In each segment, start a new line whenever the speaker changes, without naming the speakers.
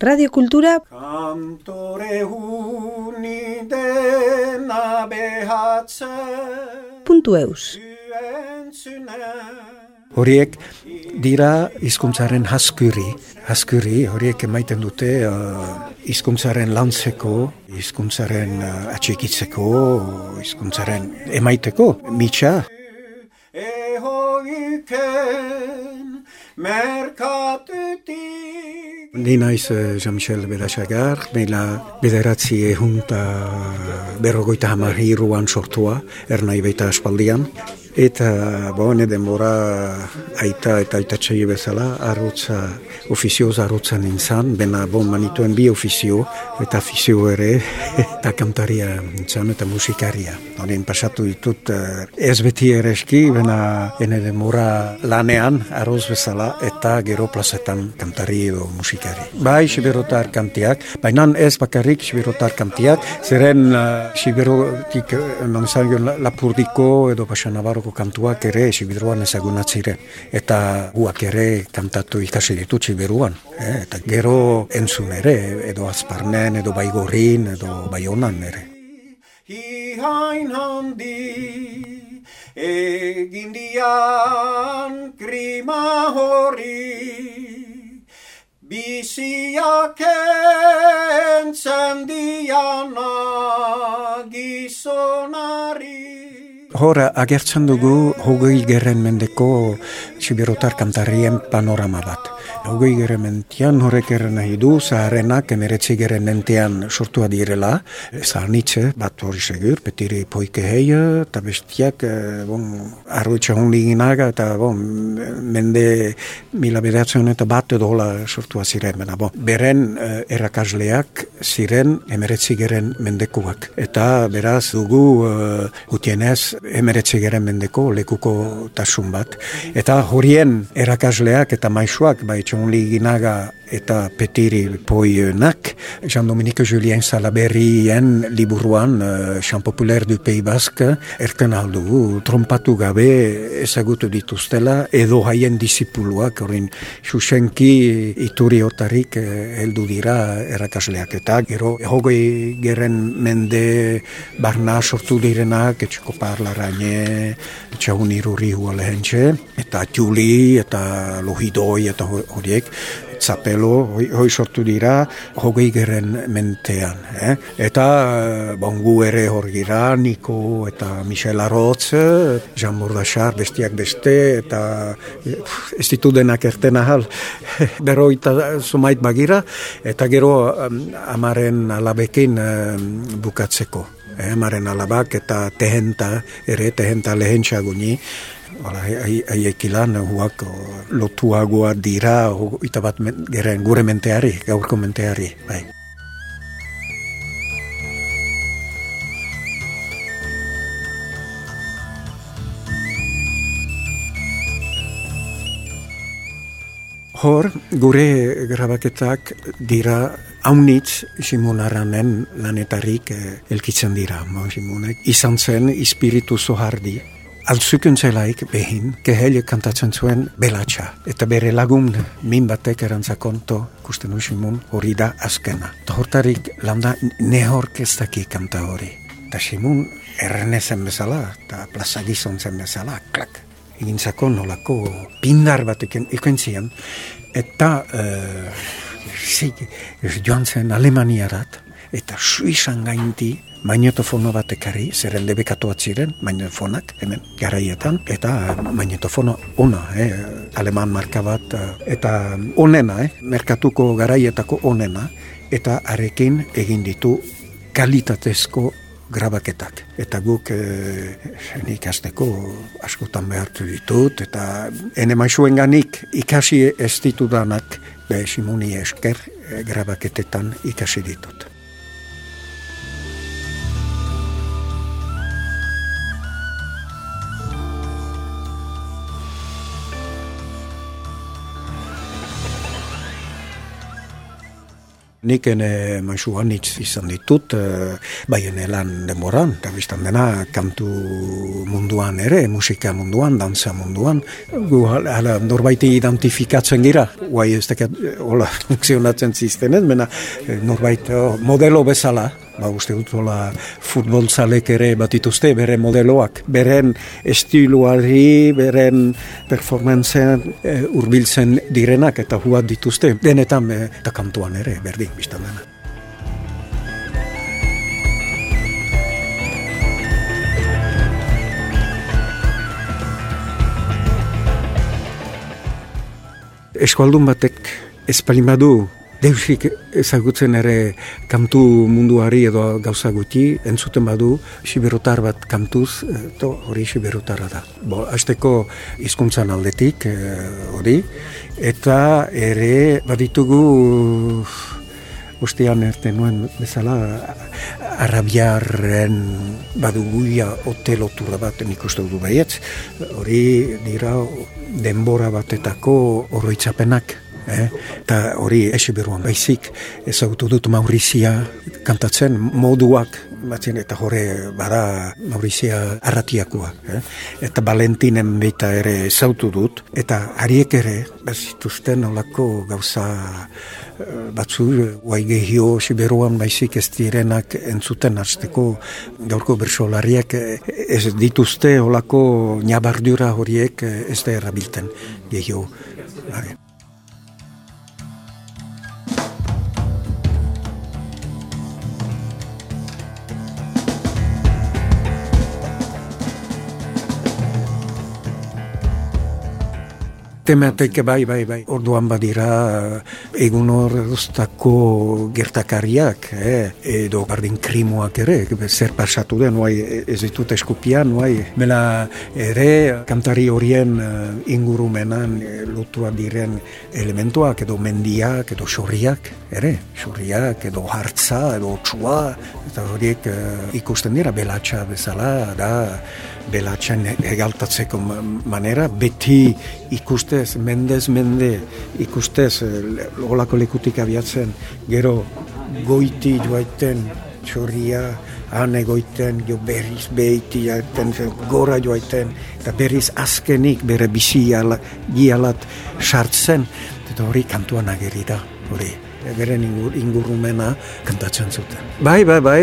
Radio Kultura
Kantore huni dena behatzen
puntu eus.
Horiek dira hizkuntzaren haskuri. Haskuri horiek emaiten dute uh, hizkuntzaren lantzeko, hizkuntzaren uh, atxikitzeko, hizkuntzaren emaiteko, mitxa.
Ehoiken merkatutik
Ni naiz uh, Jean-Michel Berasagar, meila bederatzi ehunta berrogoita hamar sortua, ernai baita aspaldian. Eta, bo, ne denbora aita eta aitatxai bezala, arrotza, ofizioz arrotza nintzen, bena, bon, manituen bi ofizio, eta ofizio ere, eta kantaria nintzen, eta musikaria. Honen pasatu ditut, eh, ez beti ere eski, bena, ene denbora lanean, arroz bezala, eta gero plazetan kantari edo musikari. Bai, siberotar kantiak, baina ez bakarrik siberotar kantiak, zeren uh, siberotik, uh, non zaino, lapurdiko edo Paxa Navarroko kantuak ere Sibidroan ezagunat ziren. Eta guak ere kantatu ikasi ditut Sibiruan. Eh? Eta gero entzun ere, edo azparnen, edo baigorin, edo baionan ere.
Ihain handi egin dian krima hori Biziak entzen diana gizonari
Hor agertzen dugu hogei gerren mendeko sibirotar kantarien panorama bat. Hogei gerren mentian horrek erren nahi du, zaharenak emeretzi gerren mentean sortua direla, zaharnitze bat hori segur, petiri poike heia, eta bestiak, eh, bon, arruitza hondiginaga, eta bon, mende mila bedertzen eta bat edo hola sortua ziren. Bena, bon, beren eh, errakasleak ziren emeretzi gerren mendekuak. Eta beraz dugu uh, gutienez emeretzi gerren mendeko lekuko tasun bat. Eta horien erakasleak eta maisuak, bai txonli ginaga eta petiri poienak, Jean Dominique Julien Salaberrien liburuan uh, Jean Populaire du Pays Basque erten aldu, trompatu gabe ezagutu dituztela, edo haien disipuluak, horrein Xuxenki ituri otarik eh, heldu dira errakasleak eta gero hogei gerren mende barna sortu direnak, etxeko parlaraine, etxagun irurri hualehentxe, eta txuli, eta lohidoi, eta ho- horiek, zapelo, hoi, hoi sortu dira, hogei gerren mentean. Eh? Eta eh, bongu ere hor gira, Niko eta Michel Arotz, eh, Jean Mordachar, bestiak beste, eta eh, pff, ez ditu denak erten ahal, berroita sumait bagira, eta gero amaren alabekin bukatzeko. Eh, amaren alabak eta tehenta, ere tehenta lehentxaguni, Hala, haiek ilan, huak lotuagoa dira, eta bat men, geren, gure menteari, gaurko menteari, bai. Hor, gure grabaketak dira haunitz Simon Arranen lanetarik eh, elkitzen dira. Mo, Simonek izan zen ispiritu zohardi. Altzuken zelaik behin, kehelio kantatzen zuen belatxa. Eta bere lagun min batek erantzakonto, kusten du Simon, hori da azkena. Ta hortarik landa nehorkestaki kanta hori. Ta Simon errenezen bezala, eta plaza gizon zen bezala, klak. Egintzako nolako pindar bat ikentzian, eta uh, joan zen Alemaniarat, eta Suizan gainti magnetofono bat ekarri, zeren debekatuat ziren, magnetofonak, hemen, garaietan, eta magnetofono ona, eh, aleman marka bat, eh, eta onena, eh, merkatuko garaietako onena, eta arekin egin ditu kalitatezko grabaketak. Eta guk e, nik azteko askotan behartu ditut, eta ene maixuen ganik ikasi ez ditudanak, be simuni esker grabaketetan ikasi ditut. Nik ene maizu anitz izan ditut, e, bai ene lan denboran, eta biztan dena kantu munduan ere, musika munduan, danza munduan, gu hala norbaiti identifikatzen gira, guai ez teket, hola, funkzionatzen ziztenez, mena norbait modelo bezala, ba uste dut hola futbolzalek ere bat ituzte bere modeloak, beren estiluari, beren performantzen e, urbiltzen direnak eta huat dituzte, denetan e, eta kantuan ere, berdin, biztan dena. Eskualdun batek espalimadu Deusik ezagutzen ere kantu munduari edo gauza guti, entzuten badu, siberotar bat kantuz, to hori siberotarra da. Bo, azteko hizkuntzan aldetik, eh, hori, eta ere baditugu ustean erte nuen bezala arabiarren baduguia hotelotura bat nik uste du baietz, hori dira denbora batetako oroitzapenak, eh? eta hori esi beruan baizik ezagutu dut Maurizia kantatzen moduak batzen eta jore bada Maurizia arratiakoa eh? eta Valentinen beita ere ezautu dut eta hariek ere bazituzten olako gauza eh, batzu guai gehio siberuan baizik ez direnak entzuten hasteko gaurko bersolariak eh, ez dituzte olako nabardura horiek eh, ez da erabilten gehio tematik bai, bai, bai. Orduan badira egun horreztako gertakariak, eh? edo bardin krimuak ere, zer pasatu den, nuai, ez ditut eskupian, nuai. Bela ere, kantari horien eh, ingurumenan eh, lotua diren elementuak, edo mendiak, edo xorriak, ere, xorriak, edo hartza, edo txua, eta horiek uh, ikusten dira, belatxa bezala, da, belatxan egaltatzeko manera, beti ikustez, mendez, mende, ikustez, eh, lekutik abiatzen, gero goiti joaiten, txorria, han egoiten, jo berriz behiti jaiten, gora joaiten, eta berriz azkenik bere bizi gialat sartzen, eta hori kantuan ageri da, hori beren ingur, ingurumena kantatzen zuten. Bai, bai, bai,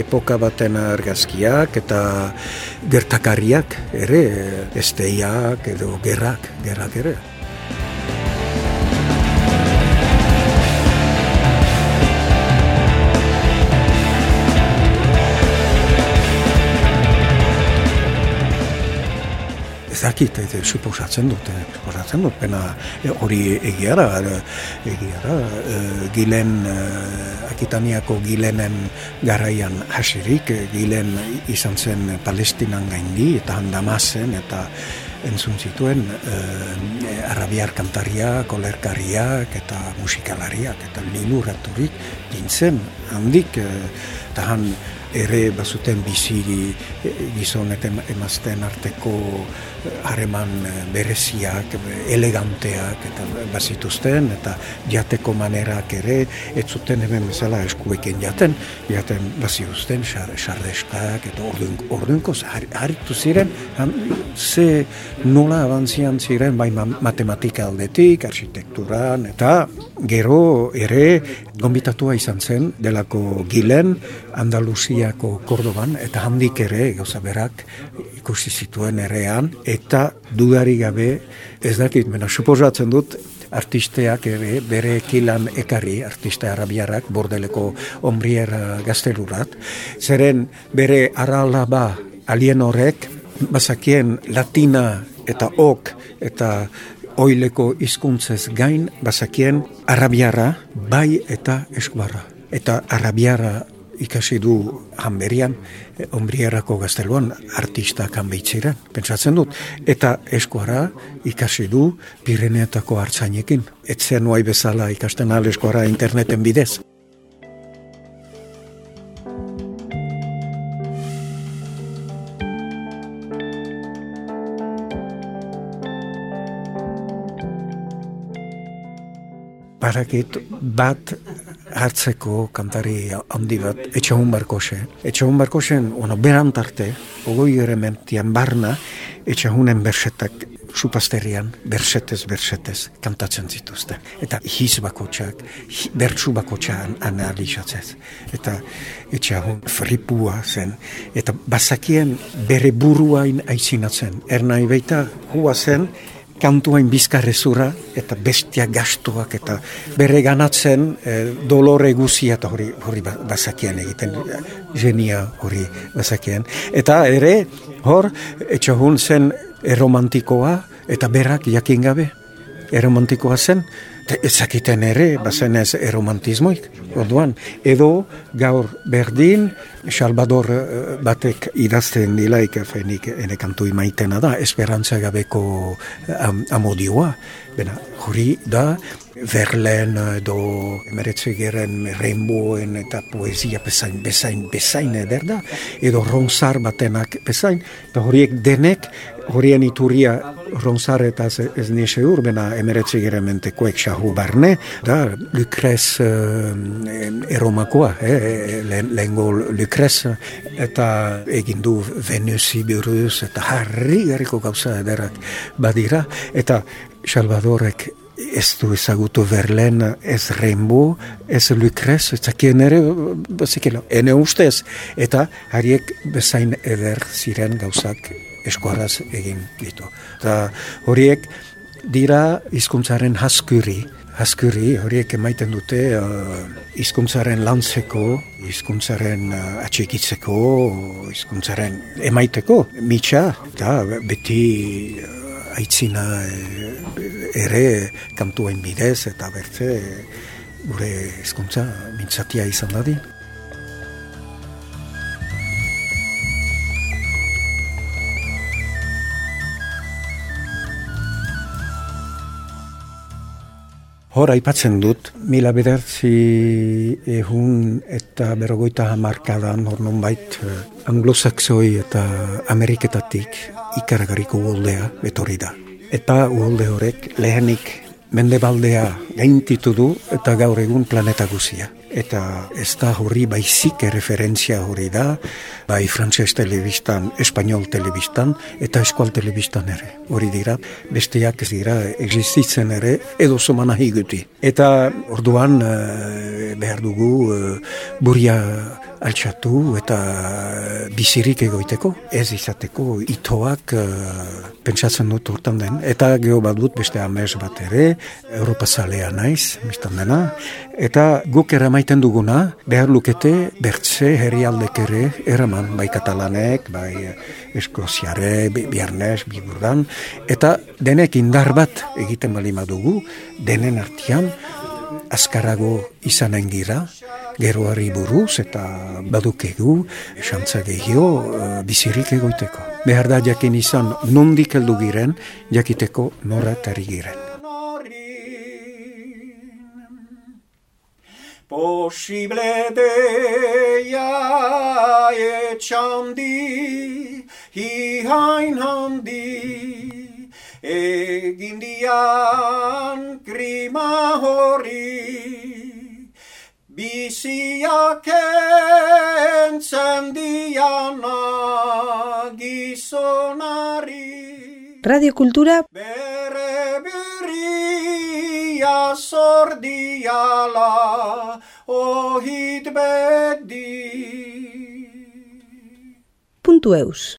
epoka baten argazkiak eta gertakariak ere, esteiak edo gerrak, gerrak ere. Dakit, eta suposatzen dut, eh, suposatzen dut, pena eh, hori egiara, eh, egiara, gilen, akitaniako gilenen garaian hasirik, gilen izan zen palestinan gaindi, eta handamazen, eta entzun zituen arabiar kantaria, kolerkariak eta musikalariak eta liluraturik dintzen handik eta han ere bazuten biziri gizon eta emazten arteko hareman eh, bereziak, eleganteak eta bazituzten eta jateko manerak ere ez zuten hemen bezala eskuekin jaten, jaten bazituzten xardeskak eta orduenko harritu ziren, ze nola abantzian ziren bai matematika aldetik, architekturan eta gero ere gombitatua izan zen delako gilen Andaluziako Kordoban eta handik ere gauza berak ikusi zituen erean, eta dudari gabe, ez dakit, mena, suposatzen dut, artisteak ere bere kilan ekarri, artiste arabiarak, bordeleko ombrier gaztelurat, zeren bere aralaba alien horrek, bazakien latina eta ok eta oileko hizkuntzez gain, bazakien arabiara, bai eta eskubarra. Eta arabiara ikasi du hanberian, ombrierako gazteluan artista kanbeitzera, pentsatzen dut. Eta eskuara ikasi du Pireneetako hartzainekin. Etzen bezala ikasten al eskuara interneten bidez. Barakit bat hartzeko kantari handi bat, etxahun barkose. Etxahun barkosen, ono, berantarte, ogoi ere mentian barna, etxahunen bersetak supasterian, bersetez, bersetez, kantatzen zituzten. Eta hiz bakotxak, bertsu bakotxan analizatzez. Eta etxahun fripua zen. Eta bazakien bere buruain aizinatzen. Ernai baita, hua zen, kantuain bizkarrezura eta bestia gastuak eta bere ganatzen e, dolore guzia eta hori, hori ba, bazakien egiten genia hori bazakien. Eta ere hor etxahun zen erromantikoa eta berak jakin gabe erromantikoa zen. Ezakiten ere, bazen ez eromantismoik, orduan, edo gaur berdin, Salvador eh, batek idazten dilaik, fenik ene kantu imaitena da, esperantza gabeko am, amodioa, bena, hori da, Verlen edo emeretze geren rainbowen eta poesia bezain, bezain, bezain eder da, edo ronsar batenak bezain, eta horiek denek, horien ituria ronsar eta ez nise urbena emeretze geren mentekoek xahu barne, da, Lucrez uh, eromakoa, eh, lehen gol Lucrez, eta egin du Venusi buruz, eta harri garriko gauza ederak badira, eta Salvadorek ez du ezagutu Verlen, ez Rainbow, ez Lucrez, ez zakien ere, bazikela, ene ustez, eta hariek bezain eder ziren gauzak eskuaraz egin ditu. Eta horiek dira hizkuntzaren haskuri, haskuri horiek emaiten dute uh, hizkuntzaren lantzeko, hizkuntzaren uh, atxikitzeko, hizkuntzaren emaiteko, mitxa, eta beti uh, aitzina e, ere kantuain bidez eta bertze gure hizkuntza mintzatia izan dadin. Hor, aipatzen dut, mila bedertzi ehun eta berrogoita hamarkadan, hor non bait, eh, anglosaxoi eta ameriketatik ikaragariko uoldea betorri da. Eta uolde horrek lehenik mendebaldea gaintitu du eta gaur egun planeta guzia eta ez da hori baizik referentzia hori da, bai frantses telebistan, espanol telebistan, eta eskual telebistan ere. Hori dira, besteak ez dira existitzen ere, edo zomana higuti. Eta orduan eh, behar dugu uh, buria altxatu eta bizirik egoiteko, ez izateko itoak uh, pentsatzen dut urtan den. Eta geho bat dut beste amez bat ere, Europa zalea naiz, mistan dena, eta guk eramaiten duguna, behar lukete bertze herrialdek ere, eraman, bai katalanek, bai eskoziare, biarnez, biburdan, eta denek indar bat egiten balima dugu, denen artian, azkarago izanen gira, geroari buruz eta badukegu xantza gehio uh, bizirik egoiteko. Behar da jakin izan nondik heldu giren, jakiteko nora tari giren.
Posible deia etxandi, hi hain handi, egin dian krima hori, biziak entzen diana gizonari.
Radio Kultura
Bere birria sordiala ohit bedi.
puntu eus.